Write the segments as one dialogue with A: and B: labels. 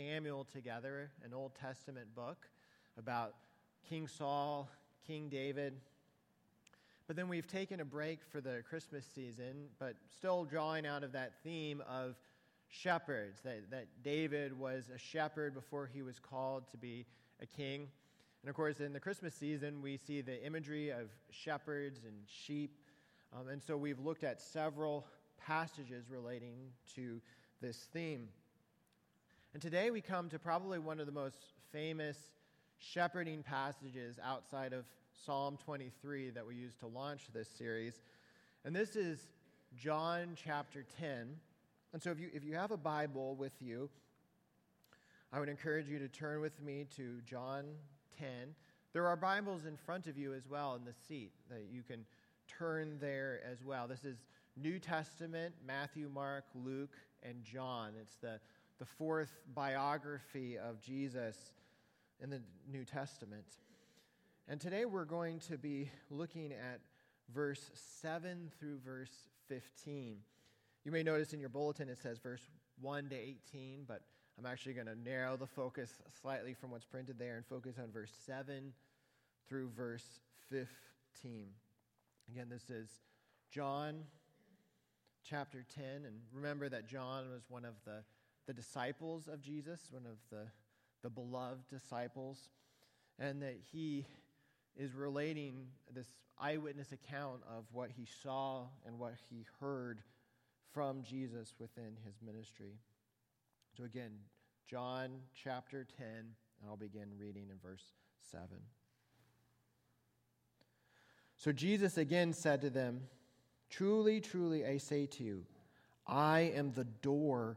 A: Samuel together, an Old Testament book about King Saul, King David. But then we've taken a break for the Christmas season, but still drawing out of that theme of shepherds, that, that David was a shepherd before he was called to be a king. And of course, in the Christmas season, we see the imagery of shepherds and sheep. Um, and so we've looked at several passages relating to this theme. And today we come to probably one of the most famous shepherding passages outside of Psalm 23 that we use to launch this series. And this is John chapter 10. And so if you, if you have a Bible with you, I would encourage you to turn with me to John 10. There are Bibles in front of you as well in the seat that you can turn there as well. This is New Testament, Matthew, Mark, Luke, and John. It's the, the fourth biography of Jesus in the New Testament. And today we're going to be looking at verse 7 through verse 15. You may notice in your bulletin it says verse 1 to 18, but I'm actually going to narrow the focus slightly from what's printed there and focus on verse 7 through verse 15. Again, this is John chapter 10. And remember that John was one of the, the disciples of Jesus, one of the, the beloved disciples, and that he is relating this eyewitness account of what he saw and what he heard from Jesus within his ministry. So, again, John chapter 10, and I'll begin reading in verse 7. So Jesus again said to them, Truly, truly, I say to you, I am the door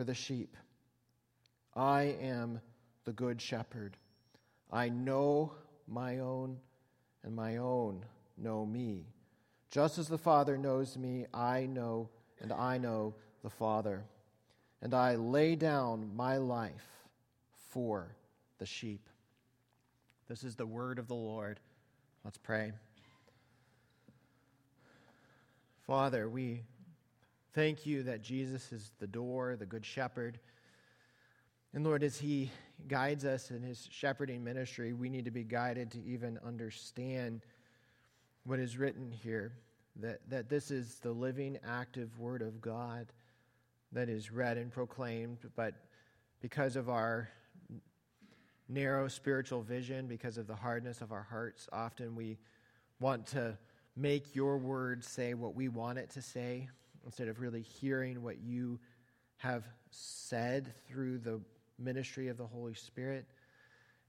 A: for the sheep. I am the good shepherd. I know my own, and my own know me. Just as the Father knows me, I know, and I know the Father. And I lay down my life for the sheep. This is the word of the Lord. Let's pray. Father, we thank you that Jesus is the door, the good shepherd. And Lord, as he guides us in his shepherding ministry, we need to be guided to even understand what is written here that, that this is the living, active Word of God that is read and proclaimed, but because of our narrow spiritual vision, because of the hardness of our hearts, often we want to make your word say what we want it to say instead of really hearing what you have said through the ministry of the Holy Spirit.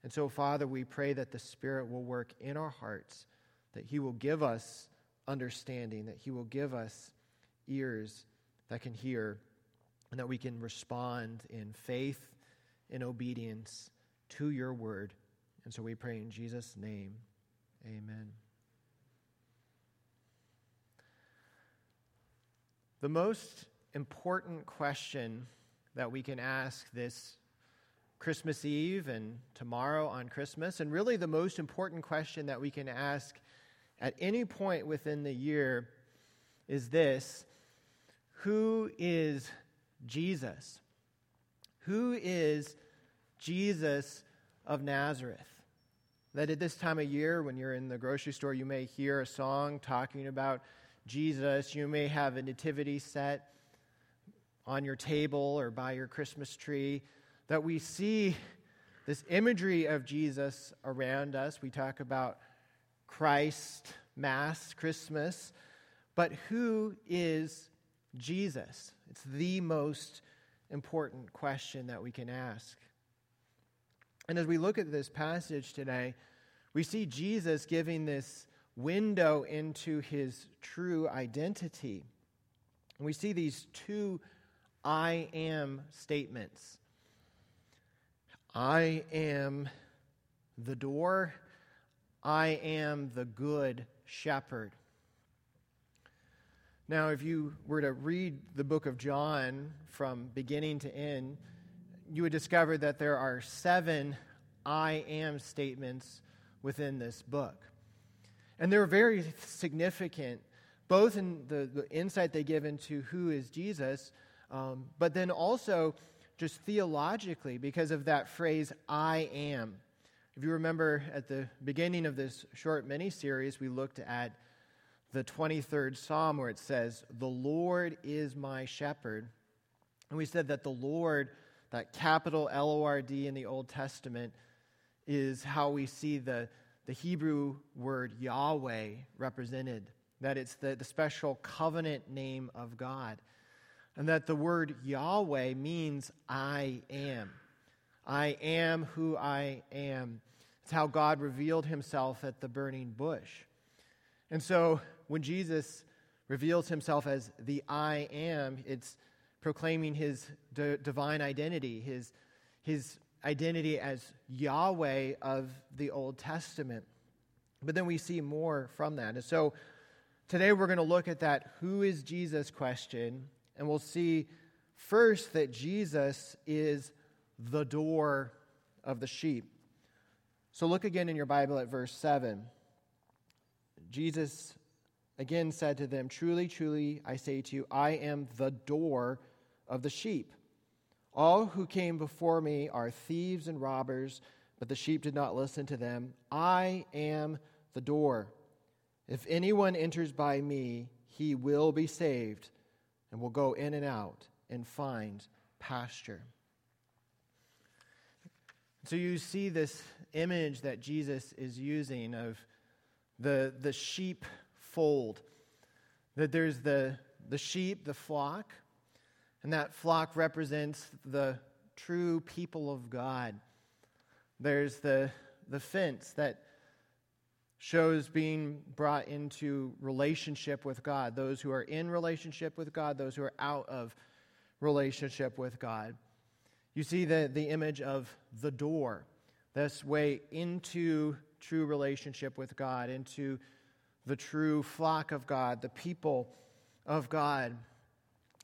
A: And so, Father, we pray that the Spirit will work in our hearts, that He will give us understanding, that He will give us ears that can hear, and that we can respond in faith, in obedience to your word. And so we pray in Jesus' name. Amen. The most important question that we can ask this Christmas Eve and tomorrow on Christmas, and really the most important question that we can ask at any point within the year is this Who is Jesus? Who is Jesus of Nazareth? That at this time of year, when you're in the grocery store, you may hear a song talking about Jesus. You may have a nativity set on your table or by your Christmas tree that we see this imagery of Jesus around us. We talk about Christ, Mass, Christmas, but who is Jesus? It's the most important question that we can ask. And as we look at this passage today, we see Jesus giving this window into his true identity. And we see these two I am statements I am the door, I am the good shepherd. Now, if you were to read the book of John from beginning to end, you would discover that there are seven I am statements within this book. And they're very significant, both in the, the insight they give into who is Jesus, um, but then also just theologically because of that phrase, I am. If you remember at the beginning of this short mini series, we looked at the 23rd Psalm where it says, The Lord is my shepherd. And we said that the Lord, that capital L O R D in the Old Testament, is how we see the, the Hebrew word Yahweh represented. That it's the, the special covenant name of God. And that the word Yahweh means I am. I am who I am. It's how God revealed himself at the burning bush. And so when Jesus reveals himself as the I am, it's proclaiming his d- divine identity, his, his identity as Yahweh of the Old Testament. But then we see more from that. And so today we're going to look at that who is Jesus question, and we'll see first that Jesus is the door of the sheep. So look again in your Bible at verse 7. Jesus again said to them, Truly, truly, I say to you, I am the door of the sheep. All who came before me are thieves and robbers, but the sheep did not listen to them. I am the door. If anyone enters by me, he will be saved and will go in and out and find pasture. So you see this image that Jesus is using of the, the sheep fold. That there's the, the sheep, the flock, and that flock represents the true people of God. There's the, the fence that shows being brought into relationship with God, those who are in relationship with God, those who are out of relationship with God. You see the, the image of the door, this way into true relationship with God, into the true flock of God, the people of God.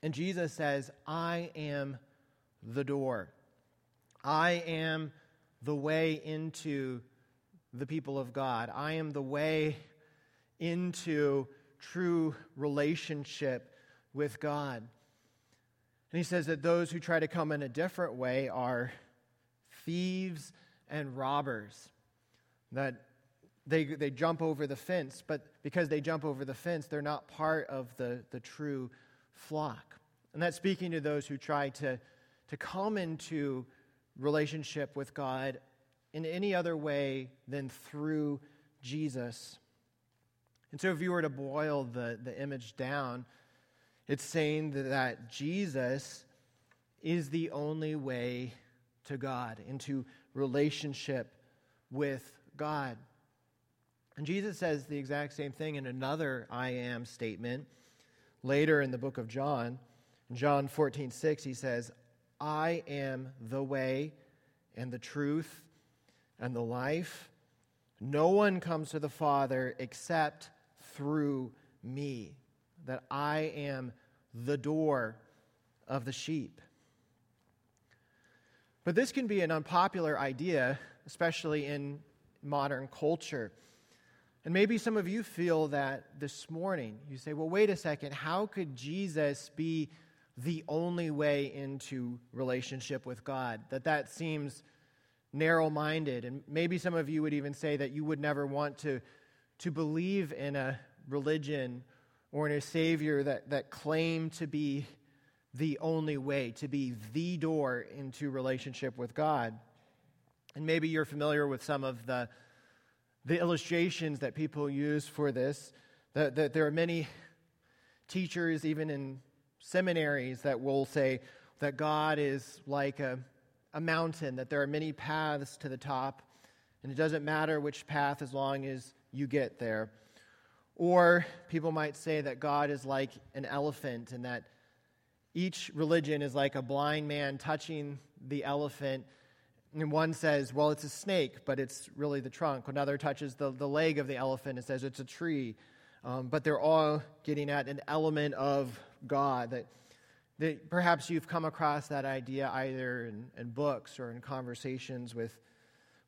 A: And Jesus says, I am the door. I am the way into the people of God. I am the way into true relationship with God. And he says that those who try to come in a different way are thieves and robbers. That they, they jump over the fence, but because they jump over the fence, they're not part of the, the true flock. And that's speaking to those who try to, to come into relationship with God in any other way than through Jesus. And so, if you were to boil the, the image down, it's saying that Jesus is the only way to God, into relationship with God. And Jesus says the exact same thing in another I am statement later in the book of John. In John 14, 6, he says, I am the way and the truth and the life. No one comes to the Father except through me, that I am the door of the sheep. But this can be an unpopular idea, especially in modern culture. And maybe some of you feel that this morning. You say, well, wait a second, how could Jesus be the only way into relationship with God? That that seems narrow minded. And maybe some of you would even say that you would never want to, to believe in a religion or in a Savior that, that claimed to be the only way, to be the door into relationship with God. And maybe you're familiar with some of the, the illustrations that people use for this. That, that there are many teachers, even in seminaries, that will say that God is like a, a mountain, that there are many paths to the top, and it doesn't matter which path as long as you get there. Or people might say that God is like an elephant and that each religion is like a blind man touching the elephant. And one says, well, it's a snake, but it's really the trunk. Another touches the, the leg of the elephant and says it's a tree. Um, but they're all getting at an element of God that, that perhaps you've come across that idea either in, in books or in conversations with,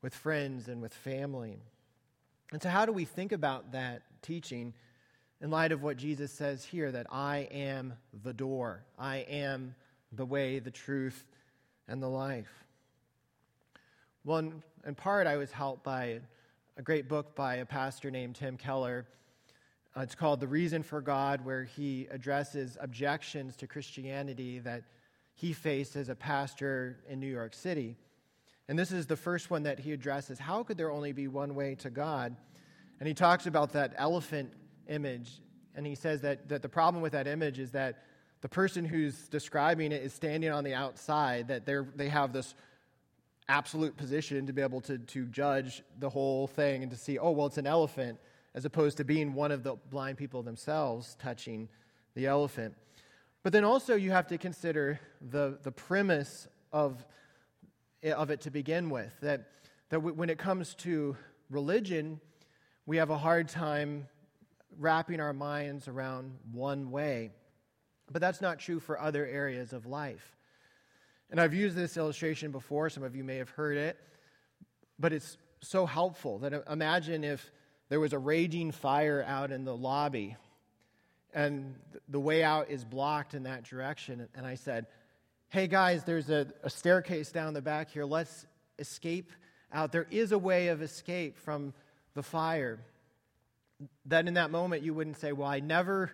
A: with friends and with family. And so, how do we think about that teaching in light of what Jesus says here that I am the door, I am the way, the truth, and the life? Well, in, in part, I was helped by a great book by a pastor named Tim Keller. Uh, it's called The Reason for God, where he addresses objections to Christianity that he faced as a pastor in New York City. And this is the first one that he addresses. How could there only be one way to God? And he talks about that elephant image. And he says that, that the problem with that image is that the person who's describing it is standing on the outside, that they have this absolute position to be able to, to judge the whole thing and to see, oh, well, it's an elephant, as opposed to being one of the blind people themselves touching the elephant. But then also, you have to consider the, the premise of, of it to begin with that, that when it comes to religion, we have a hard time wrapping our minds around one way. But that's not true for other areas of life. And I've used this illustration before, some of you may have heard it, but it's so helpful that uh, imagine if there was a raging fire out in the lobby and the way out is blocked in that direction. And I said, Hey guys, there's a, a staircase down the back here. Let's escape out. There is a way of escape from the fire. Then in that moment, you wouldn't say, Well, I never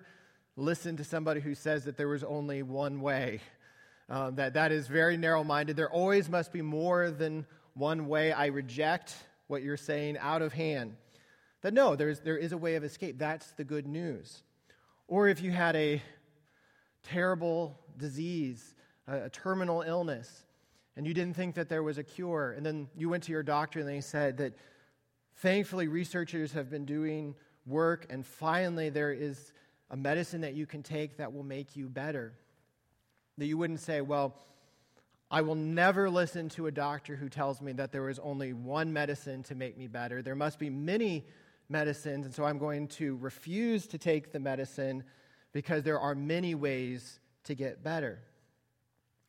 A: listened to somebody who says that there was only one way. Uh, that that is very narrow minded. There always must be more than one way. I reject what you're saying out of hand. That no, there's, there is a way of escape. That's the good news. Or if you had a terrible disease, a, a terminal illness, and you didn't think that there was a cure, and then you went to your doctor and they said that thankfully researchers have been doing work, and finally there is a medicine that you can take that will make you better. That you wouldn't say, well, I will never listen to a doctor who tells me that there is only one medicine to make me better. There must be many medicines, and so I'm going to refuse to take the medicine because there are many ways to get better.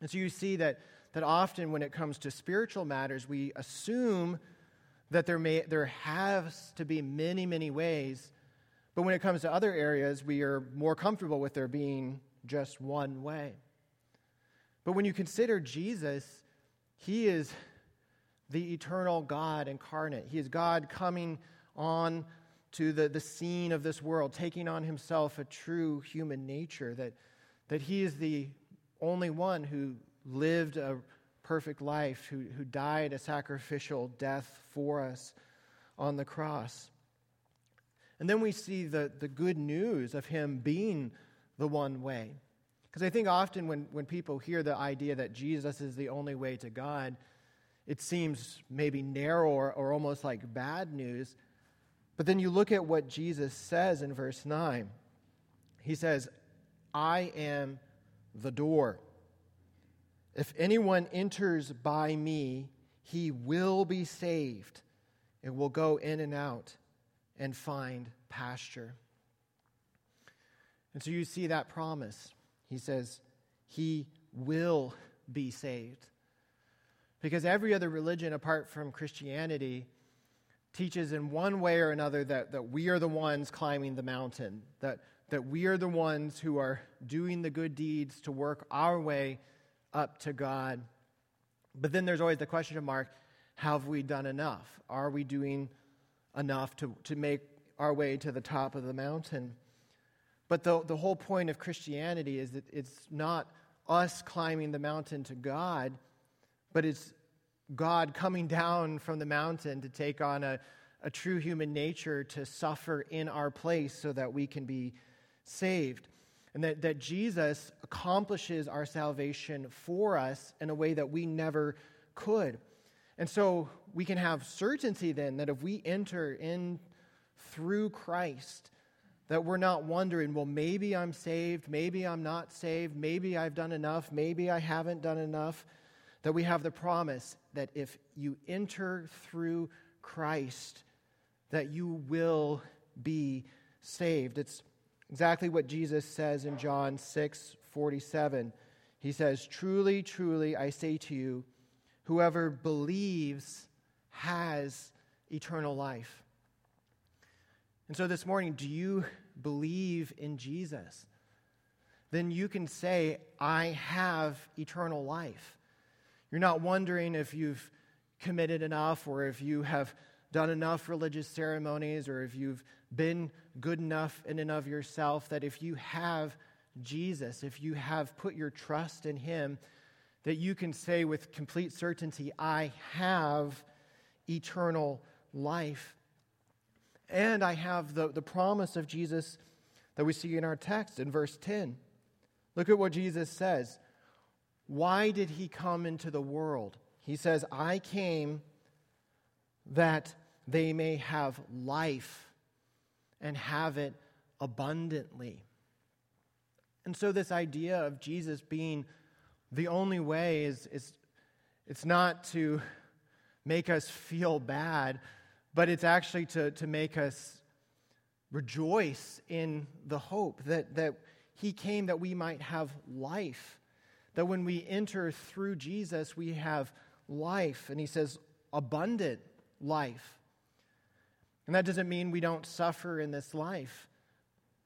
A: And so you see that, that often when it comes to spiritual matters, we assume that there, may, there has to be many, many ways. But when it comes to other areas, we are more comfortable with there being just one way. But when you consider Jesus, he is the eternal God incarnate. He is God coming on to the, the scene of this world, taking on himself a true human nature, that, that he is the only one who lived a perfect life, who, who died a sacrificial death for us on the cross. And then we see the, the good news of him being the one way. Because I think often when, when people hear the idea that Jesus is the only way to God, it seems maybe narrow or, or almost like bad news. But then you look at what Jesus says in verse 9. He says, I am the door. If anyone enters by me, he will be saved and will go in and out and find pasture. And so you see that promise. He says, He will be saved. Because every other religion apart from Christianity teaches in one way or another that, that we are the ones climbing the mountain, that, that we are the ones who are doing the good deeds to work our way up to God. But then there's always the question mark have we done enough? Are we doing enough to, to make our way to the top of the mountain? But the, the whole point of Christianity is that it's not us climbing the mountain to God, but it's God coming down from the mountain to take on a, a true human nature to suffer in our place so that we can be saved. And that, that Jesus accomplishes our salvation for us in a way that we never could. And so we can have certainty then that if we enter in through Christ, that we're not wondering, well, maybe I'm saved, maybe I'm not saved, maybe I've done enough, maybe I haven't done enough. That we have the promise that if you enter through Christ, that you will be saved. It's exactly what Jesus says in John 6 47. He says, Truly, truly, I say to you, whoever believes has eternal life. And so this morning, do you believe in Jesus? Then you can say, I have eternal life. You're not wondering if you've committed enough or if you have done enough religious ceremonies or if you've been good enough in and of yourself, that if you have Jesus, if you have put your trust in Him, that you can say with complete certainty, I have eternal life. And I have the, the promise of Jesus that we see in our text in verse 10. Look at what Jesus says. Why did he come into the world? He says, I came that they may have life and have it abundantly. And so, this idea of Jesus being the only way is, is it's not to make us feel bad, but it's actually to, to make us rejoice in the hope that, that He came that we might have life. That when we enter through Jesus, we have life. And He says, abundant life. And that doesn't mean we don't suffer in this life.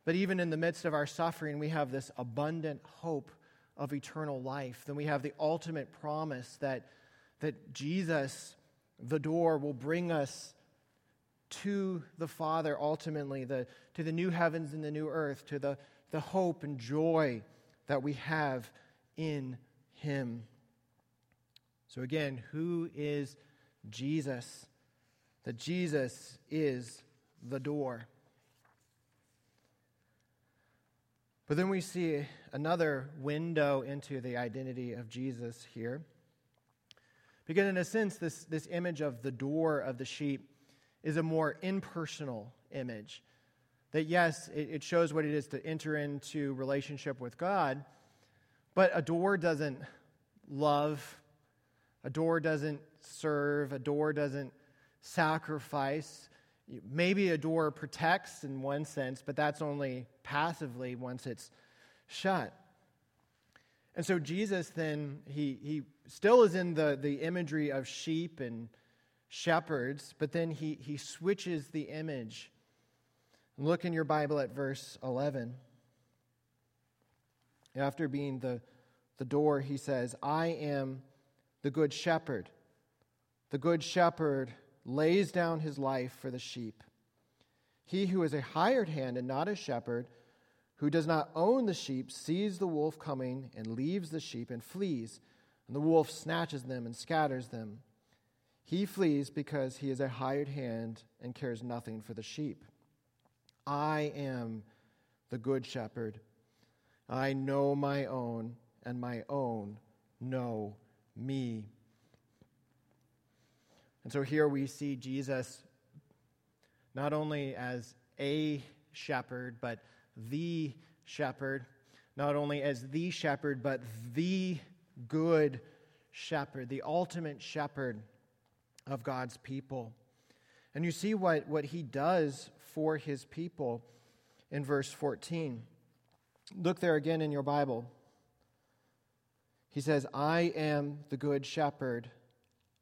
A: But even in the midst of our suffering, we have this abundant hope of eternal life. Then we have the ultimate promise that, that Jesus, the door, will bring us to the Father ultimately, the, to the new heavens and the new earth, to the, the hope and joy that we have in Him. So, again, who is Jesus? that Jesus is the door. But then we see another window into the identity of Jesus here. Because, in a sense, this, this image of the door of the sheep is a more impersonal image. That, yes, it, it shows what it is to enter into relationship with God, but a door doesn't love, a door doesn't serve, a door doesn't sacrifice. Maybe a door protects in one sense, but that's only passively once it's shut. And so Jesus then, he, he still is in the, the imagery of sheep and shepherds, but then he, he switches the image. Look in your Bible at verse 11. After being the, the door, he says, I am the good shepherd. The good shepherd lays down his life for the sheep. He who is a hired hand and not a shepherd, who does not own the sheep, sees the wolf coming and leaves the sheep and flees, and the wolf snatches them and scatters them. He flees because he is a hired hand and cares nothing for the sheep. I am the good shepherd. I know my own, and my own know me. And so here we see Jesus not only as a shepherd, but the shepherd. Not only as the shepherd, but the good shepherd, the ultimate shepherd of God's people. And you see what, what he does for his people in verse 14. Look there again in your Bible. He says, I am the good shepherd.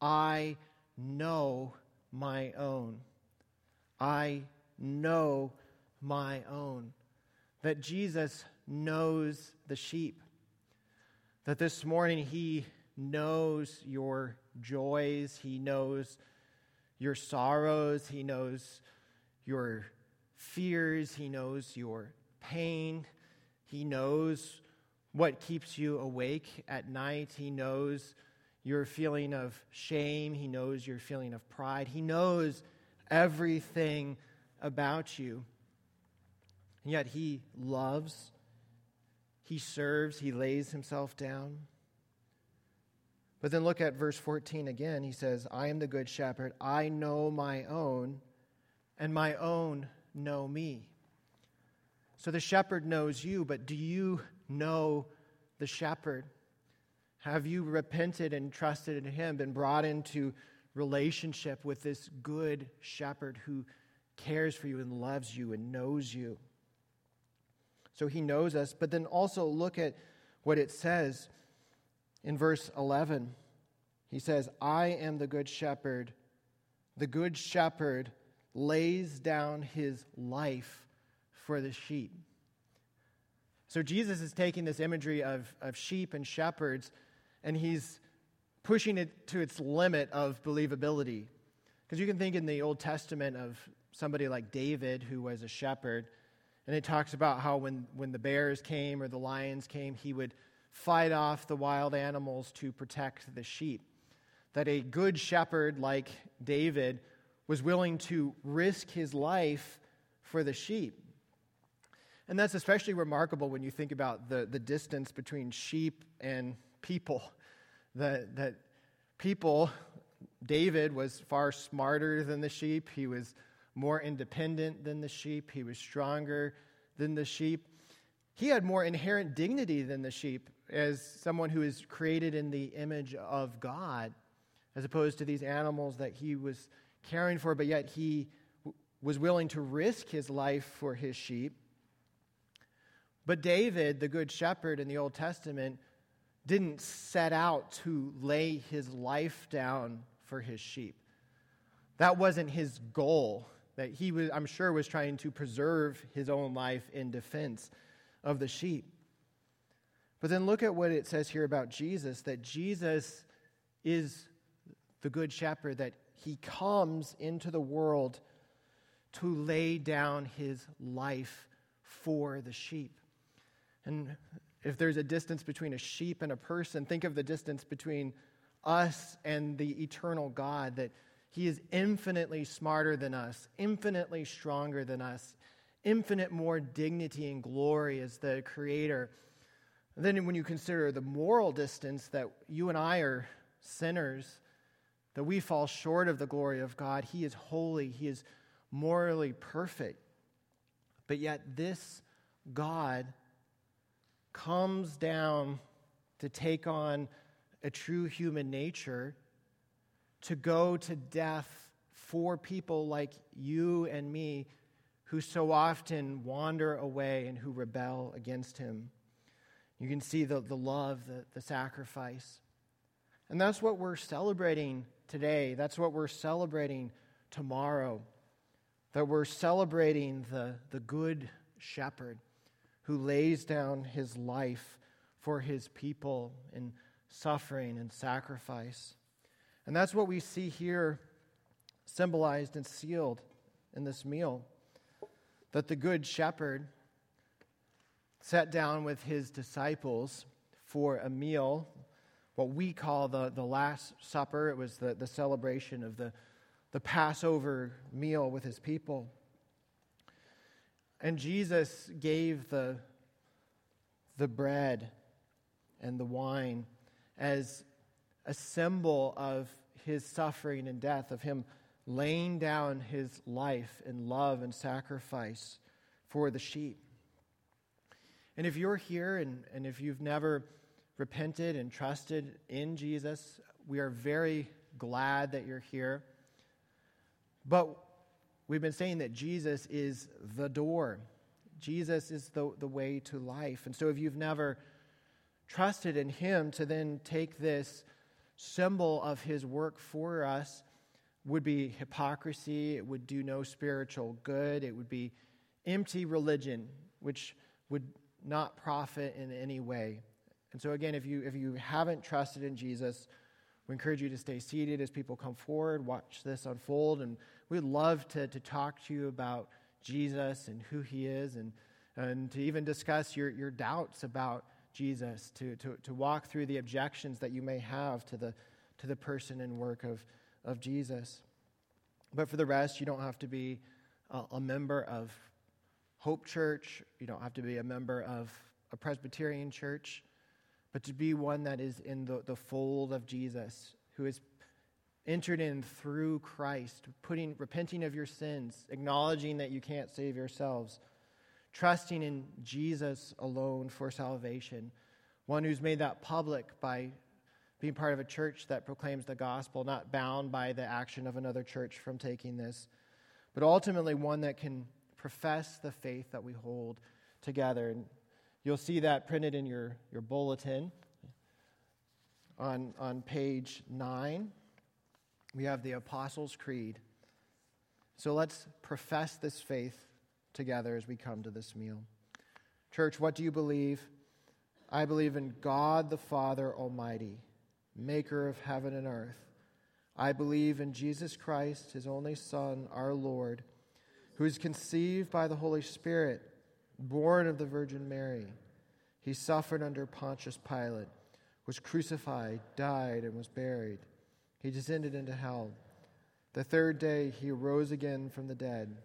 A: I know my own. I know my own. That Jesus knows the sheep. That this morning he knows your joys, he knows your sorrows, he knows your fears, he knows your pain, he knows what keeps you awake at night. He knows your feeling of shame. He knows your feeling of pride. He knows everything about you. And yet He loves, He serves, He lays Himself down. But then look at verse 14 again. He says, I am the good shepherd. I know my own, and my own know me. So the shepherd knows you, but do you know the shepherd? Have you repented and trusted in him, been brought into relationship with this good shepherd who cares for you and loves you and knows you? So he knows us, but then also look at what it says in verse 11. He says, I am the good shepherd. The good shepherd lays down his life for the sheep. So Jesus is taking this imagery of, of sheep and shepherds and he's pushing it to its limit of believability. Because you can think in the Old Testament of somebody like David who was a shepherd, and it talks about how when, when the bears came or the lions came, he would fight off the wild animals to protect the sheep. That a good shepherd like David was willing to risk his life for the sheep. And that's especially remarkable when you think about the, the distance between sheep and people. That, that people, David was far smarter than the sheep. He was more independent than the sheep. He was stronger than the sheep. He had more inherent dignity than the sheep as someone who is created in the image of God, as opposed to these animals that he was caring for, but yet he w- was willing to risk his life for his sheep. But David, the good shepherd in the Old Testament, didn't set out to lay his life down for his sheep. That wasn't his goal. That he was, I'm sure, was trying to preserve his own life in defense of the sheep. But then look at what it says here about Jesus that Jesus is the good shepherd, that he comes into the world to lay down his life for the sheep. And if there's a distance between a sheep and a person, think of the distance between us and the eternal God, that He is infinitely smarter than us, infinitely stronger than us, infinite more dignity and glory as the Creator. And then when you consider the moral distance that you and I are sinners, that we fall short of the glory of God, He is holy, He is morally perfect. But yet, this God comes down to take on a true human nature, to go to death for people like you and me who so often wander away and who rebel against him. You can see the, the love, the, the sacrifice. And that's what we're celebrating today. That's what we're celebrating tomorrow. That we're celebrating the, the good shepherd who lays down his life for his people in suffering and sacrifice. And that's what we see here symbolized and sealed in this meal. That the Good Shepherd sat down with his disciples for a meal, what we call the, the Last Supper. It was the, the celebration of the, the Passover meal with his people. And Jesus gave the, the bread and the wine as a symbol of his suffering and death, of him laying down his life in love and sacrifice for the sheep. And if you're here and, and if you've never repented and trusted in Jesus, we are very glad that you're here. But We've been saying that Jesus is the door. Jesus is the, the way to life. And so if you've never trusted in him to then take this symbol of his work for us would be hypocrisy, it would do no spiritual good, it would be empty religion, which would not profit in any way. And so again, if you if you haven't trusted in Jesus, we encourage you to stay seated as people come forward, watch this unfold, and we'd love to, to talk to you about Jesus and who he is, and, and to even discuss your, your doubts about Jesus, to, to, to walk through the objections that you may have to the, to the person and work of, of Jesus. But for the rest, you don't have to be a, a member of Hope Church, you don't have to be a member of a Presbyterian church, but to be one that is in the, the fold of Jesus, who is entered in through Christ, putting, repenting of your sins, acknowledging that you can't save yourselves, trusting in Jesus alone for salvation, one who's made that public by being part of a church that proclaims the gospel, not bound by the action of another church from taking this, but ultimately one that can profess the faith that we hold together. And you'll see that printed in your, your bulletin on, on page 9 we have the Apostles' Creed. So let's profess this faith together as we come to this meal. Church, what do you believe? I believe in God the Father Almighty, maker of heaven and earth. I believe in Jesus Christ, his only Son, our Lord, who is conceived by the Holy Spirit, born of the Virgin Mary. He suffered under Pontius Pilate, was crucified, died, and was buried he descended into hell. The third day he arose again from the dead.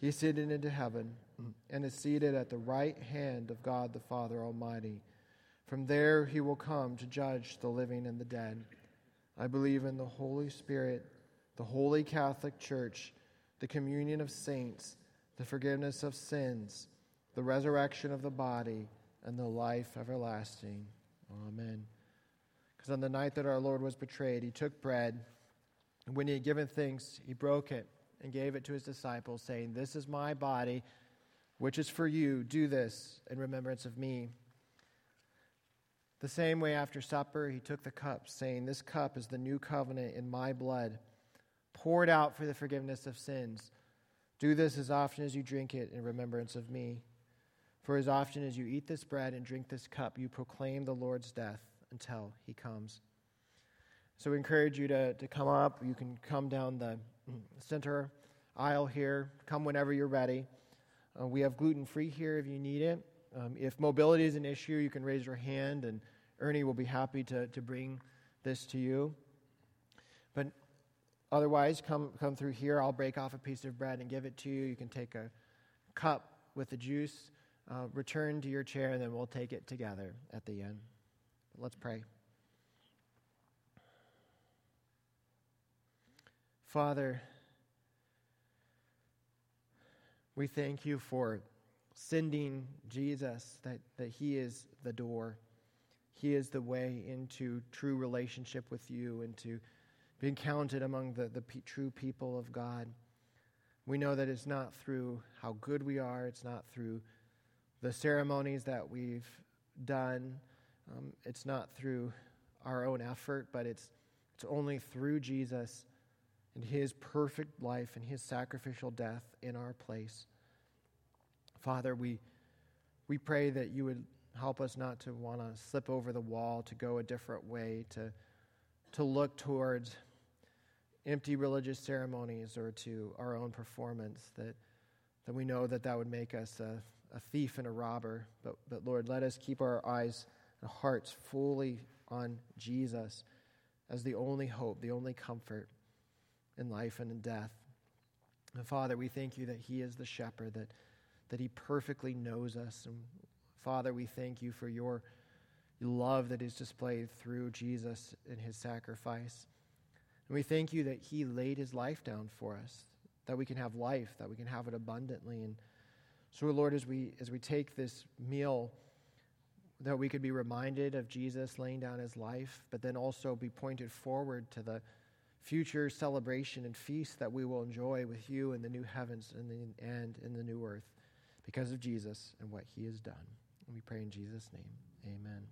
A: He ascended into heaven and is seated at the right hand of God the Father Almighty. From there he will come to judge the living and the dead. I believe in the Holy Spirit, the holy Catholic Church, the communion of saints, the forgiveness of sins, the resurrection of the body, and the life everlasting. Amen. Because on the night that our Lord was betrayed, he took bread, and when he had given thanks, he broke it and gave it to his disciples, saying, This is my body, which is for you. Do this in remembrance of me. The same way after supper, he took the cup, saying, This cup is the new covenant in my blood, poured out for the forgiveness of sins. Do this as often as you drink it in remembrance of me. For as often as you eat this bread and drink this cup, you proclaim the Lord's death until he comes. So we encourage you to, to come up. You can come down the center aisle here. Come whenever you're ready. Uh, we have gluten free here if you need it. Um, if mobility is an issue, you can raise your hand, and Ernie will be happy to, to bring this to you. But otherwise, come, come through here. I'll break off a piece of bread and give it to you. You can take a cup with the juice, uh, return to your chair, and then we'll take it together at the end. Let's pray. Father, we thank you for sending Jesus, that, that He is the door. He is the way into true relationship with you into being counted among the, the p- true people of God. We know that it's not through how good we are, it's not through the ceremonies that we've done, um, it's not through our own effort, but it's, it's only through Jesus and his perfect life and his sacrificial death in our place. Father, we, we pray that you would help us not to want to slip over the wall, to go a different way, to, to look towards empty religious ceremonies or to our own performance, that, that we know that that would make us a, a thief and a robber. But, but Lord, let us keep our eyes and hearts fully on Jesus as the only hope, the only comfort in life and in death. And Father, we thank you that He is the shepherd, that, that He perfectly knows us. And Father, we thank you for your love that is displayed through Jesus and His sacrifice. And we thank you that He laid His life down for us, that we can have life, that we can have it abundantly. And so, Lord, as we, as we take this meal, that we could be reminded of Jesus laying down his life, but then also be pointed forward to the future celebration and feast that we will enjoy with you in the new heavens and, the, and in the new earth because of Jesus and what he has done. And we pray in Jesus' name. Amen.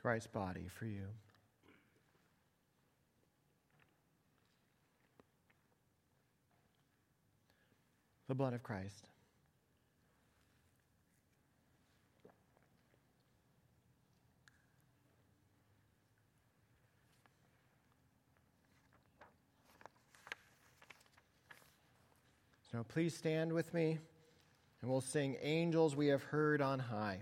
A: Christ's body for you. The blood of Christ. So please stand with me and we'll sing Angels We Have Heard on High.